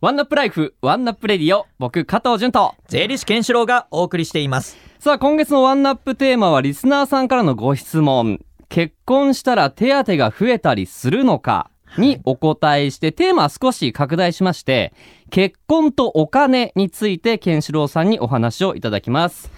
ワンナップライフワンナップレディオ僕加藤潤と。税理士健志郎がお送りしています。さあ今月のワンナップテーマはリスナーさんからのご質問。結婚したら手当が増えたりするのかにお答えして、テーマは少し拡大しまして結婚とお金についてケンシロウさんにお話をいただきます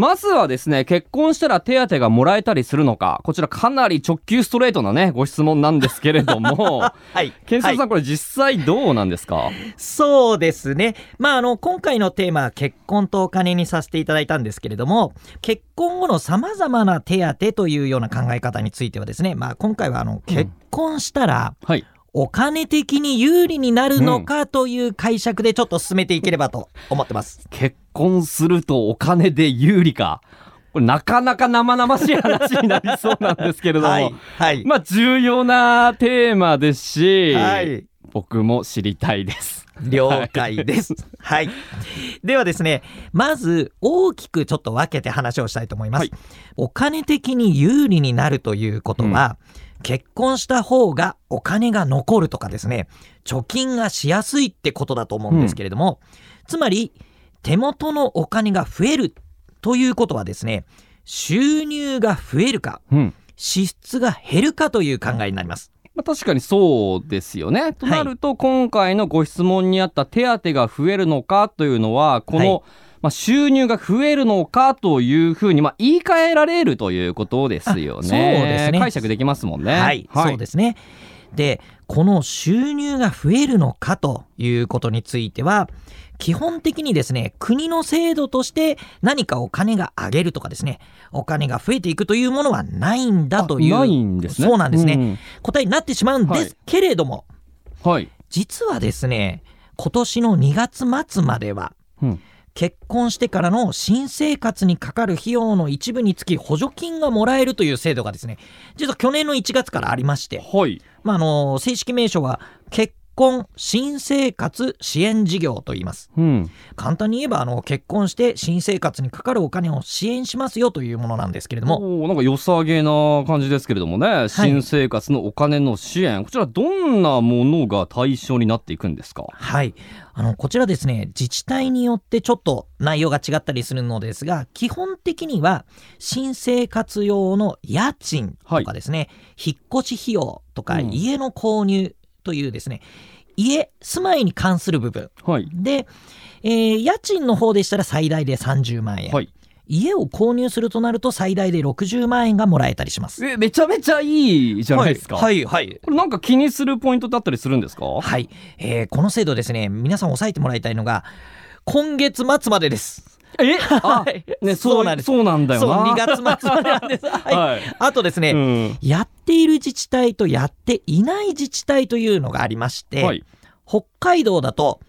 まずはですね結婚したら手当がもらえたりするのか。こちらかなり直球ストレートなねご質問なんですけれども。はい。ケンシロウさん、はい。これ実際どうなんですか？そうですね。まああの今回のテーマは結婚とお金にさせていただいたんですけれども結婚後のさまざまな手当というような考え方についてはですねまあ今回はあの結婚したら、はいお金的に有利になるのかという解釈でちょっと進めていければと思ってます。結婚するとお金で有利かこれなかなか生々しい話になりそうなんですけれども、はい、はい、まあ重要なテーマですし、はい僕も知りたいです。了解です。はい。ではですね、まず大きくちょっと分けて話をしたいと思います。はいお金的に有利になるということは、結婚した方がお金が残るとかですね、貯金がしやすいってことだと思うんですけれども、つまり手元のお金が増えるということはですね、収入が増えるか、うん支出が減るかという考えになります。まあ、確かにそうですよね。となると今回のご質問にあった手当が増えるのかというのはこの、はいまあ、収入が増えるのかというふうに、まあ、言い換えられるということですよね。あそうですね解釈できますもんね。はい、そうですね。で、この収入が増えるのかということについては、基本的にですね、国の制度として何かお金が上げるとかですね、お金が増えていくというものはないんだという、あないんですね。そうなんですね、うん答えになってしまうんではいすけれども、はい。実はですね、今年の2月末までは、うん結婚してからの新生活にかかる費用の一部につき補助金がもらえるという制度がですね、実は去年の1月からありまして、はい。まあ、あの正式名称は結婚新生活支援事業と言います。うん。簡単に言えばあの結婚して新生活にかかるお金を支援しますよというものなんですけれども。なんか良さげな感じですけれどもね、新生活のお金の支援こちらどんなものが対象になっていくんですか？はい。あのこちらですね自治体によってちょっと内容が違ったりするのですが基本的には新生活用の家賃とかですね、引っ越し費用とかうん。家の購入というですね、家住まいに関する部分。はい。で、えー家賃の方でしたら最大で30万円、はい。家を購入するとなると最大で60万円がもらえたりします。えめちゃめちゃいいじゃないですか、はい、はい、はい。これなんか気にするポイントだったりするんですか？はい、えーこの制度ですね、皆さん押さえてもらいたいのが、今月末までです。え？あはいねそうなんです。そうなんだよな2月末までなんです。はい。はい、あとですね、うんやっている自治体とやっていない自治体というのがありまして、はい北海道だと、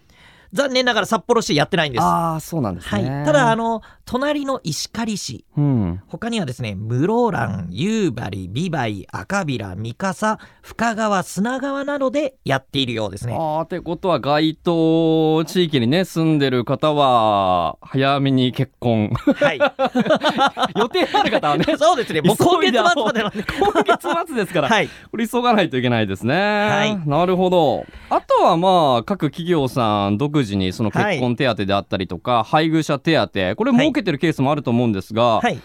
残念ながら札幌市やってないんです。ああそうなんですはい、ねただあの隣の石狩市。うん。他にはですね室蘭夕張美唄赤平三笠深川砂川などでやっているようですね。あーってことは該当地域にね住んでる方は早めに結婚。はい、予定ある方はね そうですね。もう今月末までなんで。今月末ですから、はい、これ急がないといけないですね。はい。なるほど。あとはまあ各企業さん独自にその結婚手当であったりとか、配偶者手当。これ設けてるケースもあると思うんですが、はい、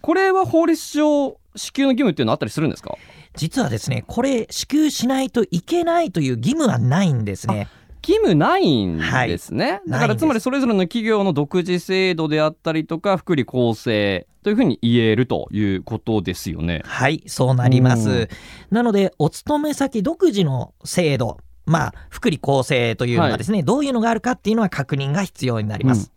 これは法律上支給の義務っていうのはあったりするんですか？実はですねこれ支給しないといけないという義務はないんですね。義務ないんですね、だからないんですつまりそれぞれの企業の独自制度であったりとか福利厚生というふうに言えるということですよね。はい、そうなりまうんす。なので、お勤め先独自の制度、まあ、福利厚生というのがですね、どういうのがあるかっていうのは確認が必要になります。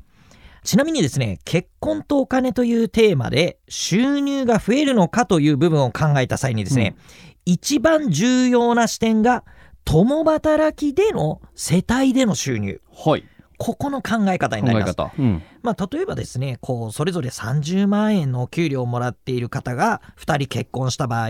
ちなみにですね、結婚とお金というテーマで収入が増えるのかという部分を考えた際にですね、一番重要な視点が共働きでの世帯での収入。はいここの考え方になります。方、うんまあ、例えばですねこうそれぞれ30万円のお給料をもらっている方が2人結婚した場合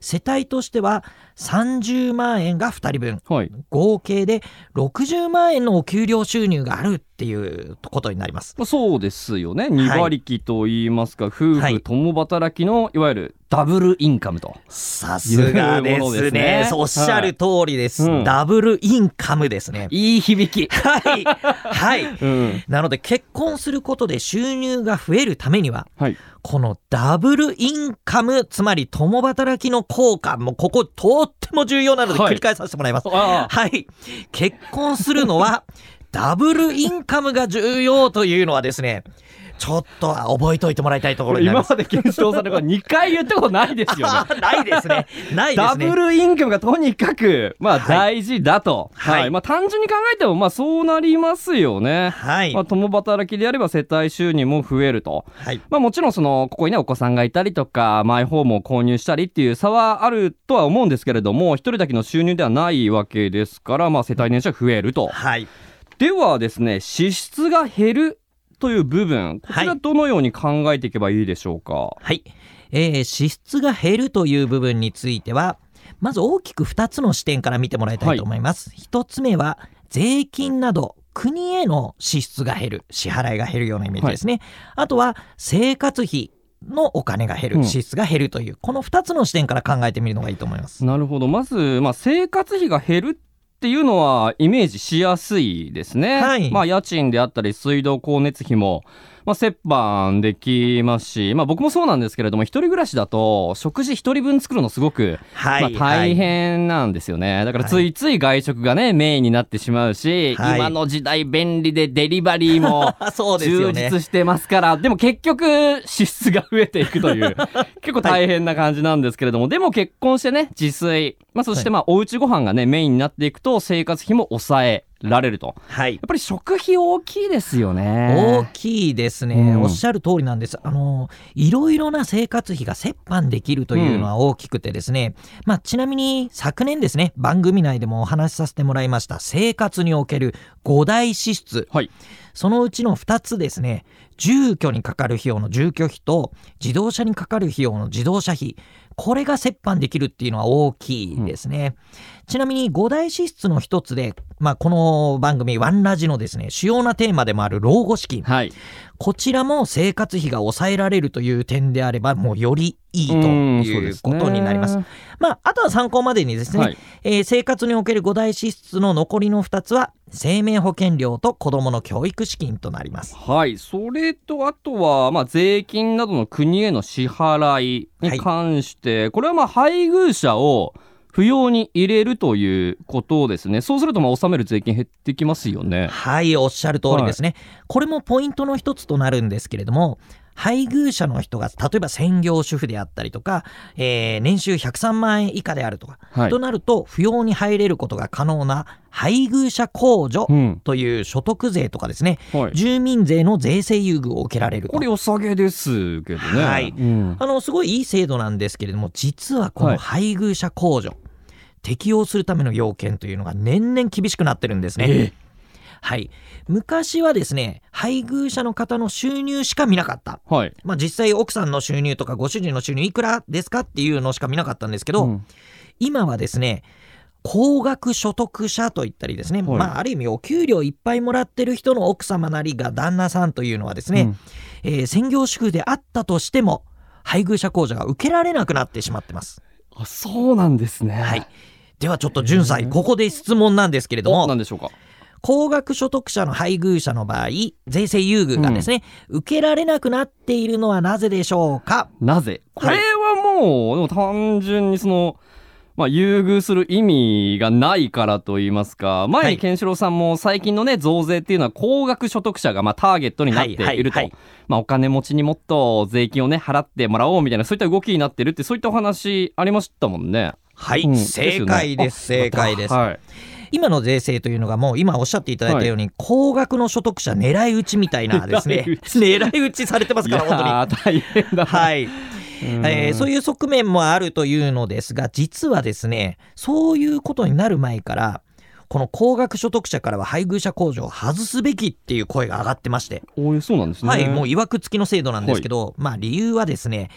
世帯としては30万円が2人分はい。合計で60万円のお給料収入があるっていうことになります。まあそうですよね。二馬力と言いますか、夫はい婦共働きのいわゆるダブルインカムと。さすがですすねおっしゃる通りです、はいうんダブルインカムですね。いい響き。はい。はい。うん。なので結婚することで収入が増えるためには、はい。このダブルインカム、つまり共働きの効果、もうこことっても重要なのではい繰り返させてもらいます。ああ。はい。結婚するのは、ダブルインカムが重要というのはですね、ちょっと覚えておいてもらいたいところ。今まで検証されるから2回言ったことないですよね。ないですね。ないですね。ダブルインカムがとにかく、まあはい大事だと。はいはい。まあ単純に考えても、まあそうなりますよね。はいまあ。共働きであれば世帯収入も増えると。はい。まあもちろんその、ここにね、お子さんがいたりとか、マイホームを購入したりっていう差はあるとは思うんですけれども、一人だけの収入ではないわけですから、まあ世帯年収は増えると。はい。ではですね、支出が減るという部分、こちらはいどのように考えていけばいいでしょうか？はい。えー支出が減るという部分については、まず大きく2つの視点から見てもらいたいと思います。1つ目は、税金など、国への支出が減る、支払いが減るようなイメージですね。あとは、生活費のお金が減る、うん支出が減るという、この2つの視点から考えてみるのがいいと思います。なるほど。まず、まあ、生活費が減るっていうのはイメージしやすいですね。はいまあ、家賃であったり、水道光熱費も、まあ、折半できますし、まあ、僕もそうなんですけれども、一人暮らしだと、食事一人分作るのすごく、はい。まあ、大変なんですよね。だから、ついつい外食がね、メインになってしまうし、はい今の時代便利でデリバリーも、充。実してますから、でも結局支出が増えていくという 結構大変な感じなんですけれども、でも結婚してね自炊、まあ、そしてまあおうちご飯がねメインになっていくと生活費も抑えられるとはいや。っぱり食費大きいですよ大ね。きいですね、うんおっしゃる通りなんです。あの、いろいろな生活費が折半できるというのは大きくてですね、まあ、ちなみに昨年ですね、番組内でもお話しさせてもらいました生活における5大支出。はいそのうちの2つですね、住居にかかる費用の住居費と自動車にかかる費用の自動車費。これが折半できるっていうのは大きいですね。ちなみに5大支出の一つで、まあ、この番組ワンラジのですね、主要なテーマでもある老後資金。はいこちらも生活費が抑えられるという点であれば、もうよりいいということになります。まあ、あとは参考までにですね、はいえー生活における5大支出の残りの2つは、生命保険料と子どもの教育資金となります。はい、それとあとは、まあ、税金などの国への支払いに関して、これはまあ配偶者を扶養に入れるということですね。そうするとまあ納める税金減ってきますよね。はい、おっしゃる通りですね。これもポイントの一つとなるんですけれども、配偶者の人が例えば専業主婦であったりとか、えー年収103万円以下であるとか、はい。となると扶養に入れることが可能な配偶者控除うん。という所得税とかですね、はい、住民税の税制優遇を受けられると。これ良さげですけどね。はい。うん。あのすごいいい制度なんですけれども実はこのはい。配偶者控除、適用するための要件というのが年々厳しくなってるんですね。えはい、昔はですね配偶者の方の収入しか見なかった、はい。まあ、実際奥さんの収入とかご主人の収入いくらですかっていうのしか見なかったんですけど、うん今はですね高額所得者といったりですね、はいまあ、ある意味お給料いっぱいもらってる人の奥様なりが旦那さんというのはですね、うんえー専業主婦であったとしても配偶者控除が受けられなくなってしまってます。あそうなんですね。はい、ではちょっと潤さんここで質問なんですけれどもおなんでしょうか？高額所得者の配偶者の場合税制優遇がですね、受けられなくなっているのはなぜでしょうか？なぜ？こはい。れはもう、でも単純にその、まあ、優遇する意味がないからと言いますか、前はい。にケンシロウさんも最近のね、増税っていうのは高額所得者がまあターゲットになっていると。はいはいはいまあ、お金持ちにもっと税金をね、払ってもらおうみたいな、そういった動きになってるって、そういったお話ありましたもんね。はい、うん。正解ですよね正解です、はい。今の税制というのがもう今おっしゃっていただいたように、高額の所得者狙い撃ちみたいなですね。狙い撃ち。されてますいから本当に。大変だ。はい、うん。えーそういう側面もあるというのですが実はですねそういうことになる前からこの高額所得者からは配偶者控除を外すべきっていう声が上がってまして、おーそうなんですね。はい、もう曰く付きの制度なんですけど、まあ理由はですね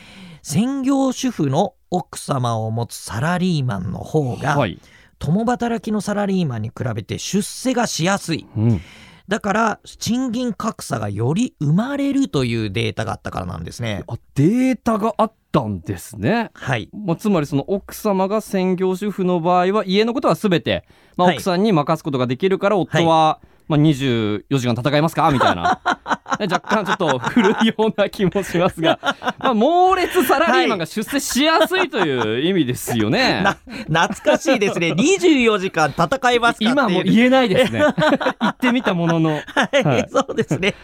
専業主婦の奥様を持つサラリーマンの方が、はい。共働きのサラリーマンに比べて出世がしやすい。うん。だから賃金格差がより生まれるというデータがあったからなんですね。あ、データがあったんですね。はい。まあ、つまりその奥様が専業主婦の場合は家のことは全て、まあ、はい。奥さんに任すことができるから夫は、まあ、24時間戦いますか？みたいな 若干ちょっと古いような気もしますが、まあ、猛烈サラリーマンが出世しやすいという意味ですよね。な懐かしいですね24時間戦いますか今も言えないですね。言ってみたものの。はい、はいそうですね。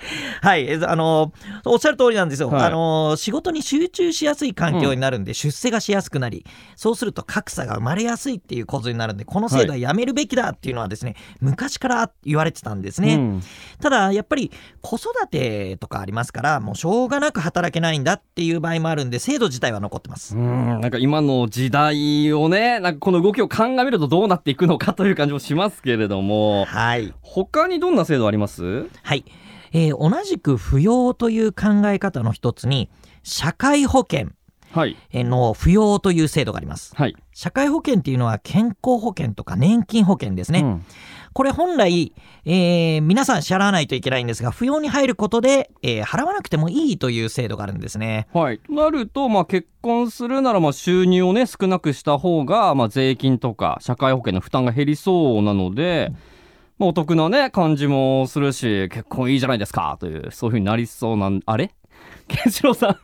はい、えあのおっしゃる通りなんですよ。はいあの仕事に集中しやすい環境になるんで、出世がしやすくなり、そうすると格差が生まれやすいっていう構図になるんで、この制度はやめるべきだっていうのはですね、昔から言われてたんですね。うんただやっぱり子育てとかありますから、もうしょうがなく働けないんだっていう場合もあるんで、制度自体は残ってます。うんなんか今の時代をねなんかこの動きを鑑みるとどうなっていくのかという感じもしますけれども。はい。他にどんな制度あります？はい、えー同じく扶養という考え方の一つに社会保険はい。の扶養という制度があります。はい、社会保険っていうのは健康保険とか年金保険ですね、うんこれ本来、えー皆さん支払わないといけないんですが扶養に入ることで、えー払わなくてもいいという制度があるんですね。はい、となると、まあ、結婚するならまあ収入をね少なくした方が、まあ、税金とか社会保険の負担が減りそうなので、まあ、お得なね感じもするし結婚いいじゃないですかというそういうふうになりそうなんあれ？ケンシロウさん。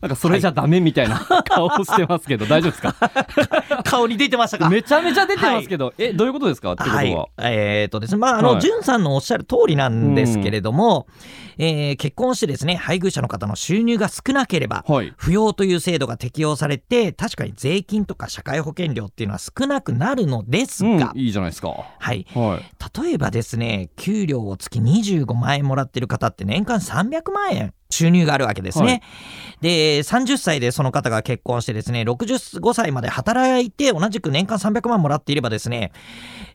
なんかそれじゃダメみたいな顔をしてますけど、大丈夫ですか？顔に出てましたか？めちゃめちゃ出てますけど、えどういうことですか？ってことは、はい、えーとですね、まあ、あの、はい。じゅんさんのおっしゃる通りなんですけれども、えー結婚してですね、配偶者の方の収入が少なければ、はい。扶養という制度が適用されて、確かに税金とか社会保険料っていうのは少なくなるのですうんが、いいじゃないですか。はい。はい。例えばですね、給料を月25万円もらってる方って年間300万円収入があるわけですね。はいで、30歳でその方が結婚してですね、65歳まで働いて同じく年間300万もらっていればですね、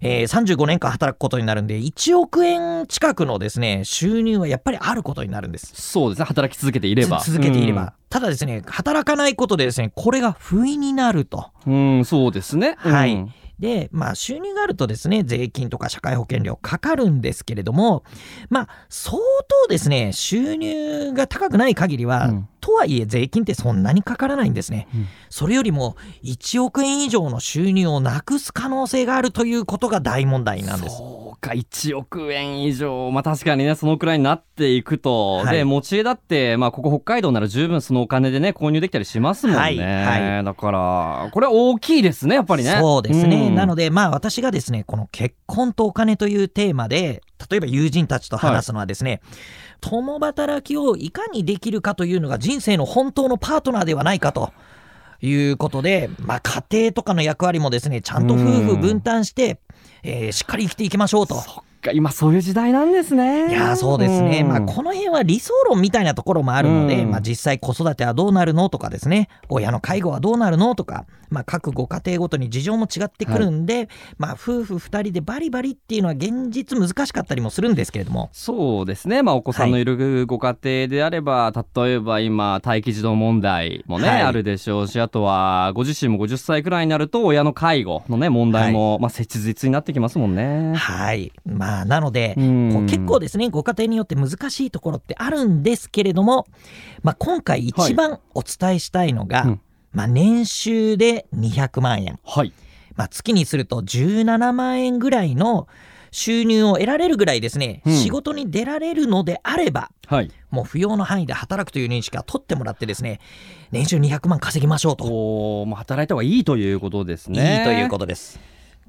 えー35年間働くことになるんで、1億円近くのですね、収入はやっぱりあることになるんです。そうですね働き続けていればつ続けていれば。ただですね、働かないことでですね、これが不意になると。うん、うんそうですねはいうんで、まあ、収入があるとですね、税金とか社会保険料かかるんですけれども、まあ、相当ですね、収入が高くない限りは、うん。とはいえ税金ってそんなにかからないんですね。うん。それよりも1億円以上の収入をなくす可能性があるということが大問題なんです。そうか1億円以上。まあ確かにねそのくらいになっていくと、はい。で持ち家だってまあここ北海道なら十分そのお金でね購入できたりしますもんね、はいはだからこれは大きいですねやっぱりね。そうですね。なのでで、まあ私がですね、この結婚とお金というテーマで、例えば友人たちと話すのはですね、共働きをいかにできるかというのが人生の本当のパートナーではないかと。いうことで、まあ、家庭とかの役割もですねちゃんと夫婦分担して、えーしっかり生きていきましょうと。か今そういう時代なんですね。いやーそうですね、ん。まあ、この辺は理想論みたいなところもあるので、うん。まあ、実際子育てはどうなるのとかですね。親の介護はどうなるのとか、まあ、各ご家庭ごとに事情も違ってくるんで、まあ、夫婦2人でバリバリっていうのは現実難しかったりもするんですけれども。そうですね、まあ、お子さんのいるご家庭であれば、例えば今待機児童問題もね、はい。あるでしょうしあとはご自身も50歳くらいになると親の介護のね問題も、まあ、切実になってきますもんね。はい。まあ、なので、結構ですねご家庭によって難しいところってあるんですけれども、まあ、今回一番お伝えしたいのが、うんまあ、年収で200万円。はいまあ、月にすると17万円ぐらいの収入を得られるぐらいですね、うん仕事に出られるのであれば、はいもう扶養の範囲で働くという認識は取ってもらってですね、年収200万稼ぎましょうと。こう、まあ、働いた方がいいということですね。いいということです。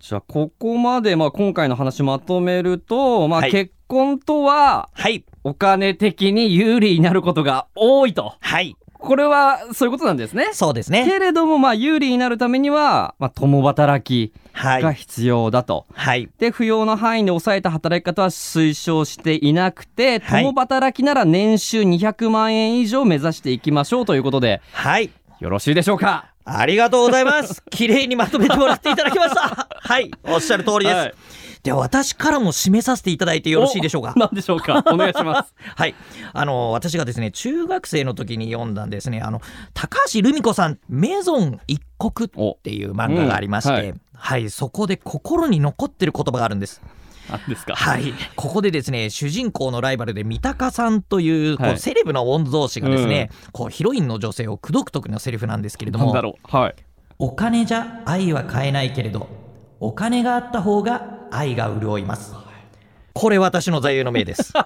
じゃあここまで、まあ、今回の話まとめると、まあはい結婚とははい。お金的に有利になることが多いとはい。これはそういうことなんですね。そうですね。けれどもまあ有利になるためには、まあ、共働きはい。が必要だと。はい。で扶養の範囲で抑えた働き方は推奨していなくてはい共働きなら年収200万円以上目指していきましょうということではい。よろしいでしょうか？ありがとうございます。綺麗にまとめてもらっていただきました。はい。おっしゃる通りです。はいでは私からも締めさせていただいてよろしいでしょうか？お何でしょうか？お願いしますはい。あの、私がですね、中学生の時に読んだんですね、あの、高橋留美子さん、メゾン一国っていう漫画がありまして、うんはいはい、そこで心に残ってる言葉があるんです。何ですか？はい。ここでですね、主人公のライバルで三鷹さんという、こうはいセレブの御曹司がですね、こうヒロインの女性を口説く時のセリフなんですけれども、なんだろう？はい。お金じゃ愛は買えないけれど、お金があった方が愛が潤います。これ私の座右の銘です。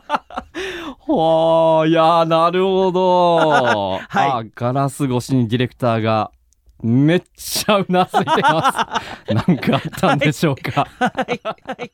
はあいやーなるほど、はい。あガラス越しにディレクターがめっちゃうなずいてます。なんかあったんでしょうか？はい。はい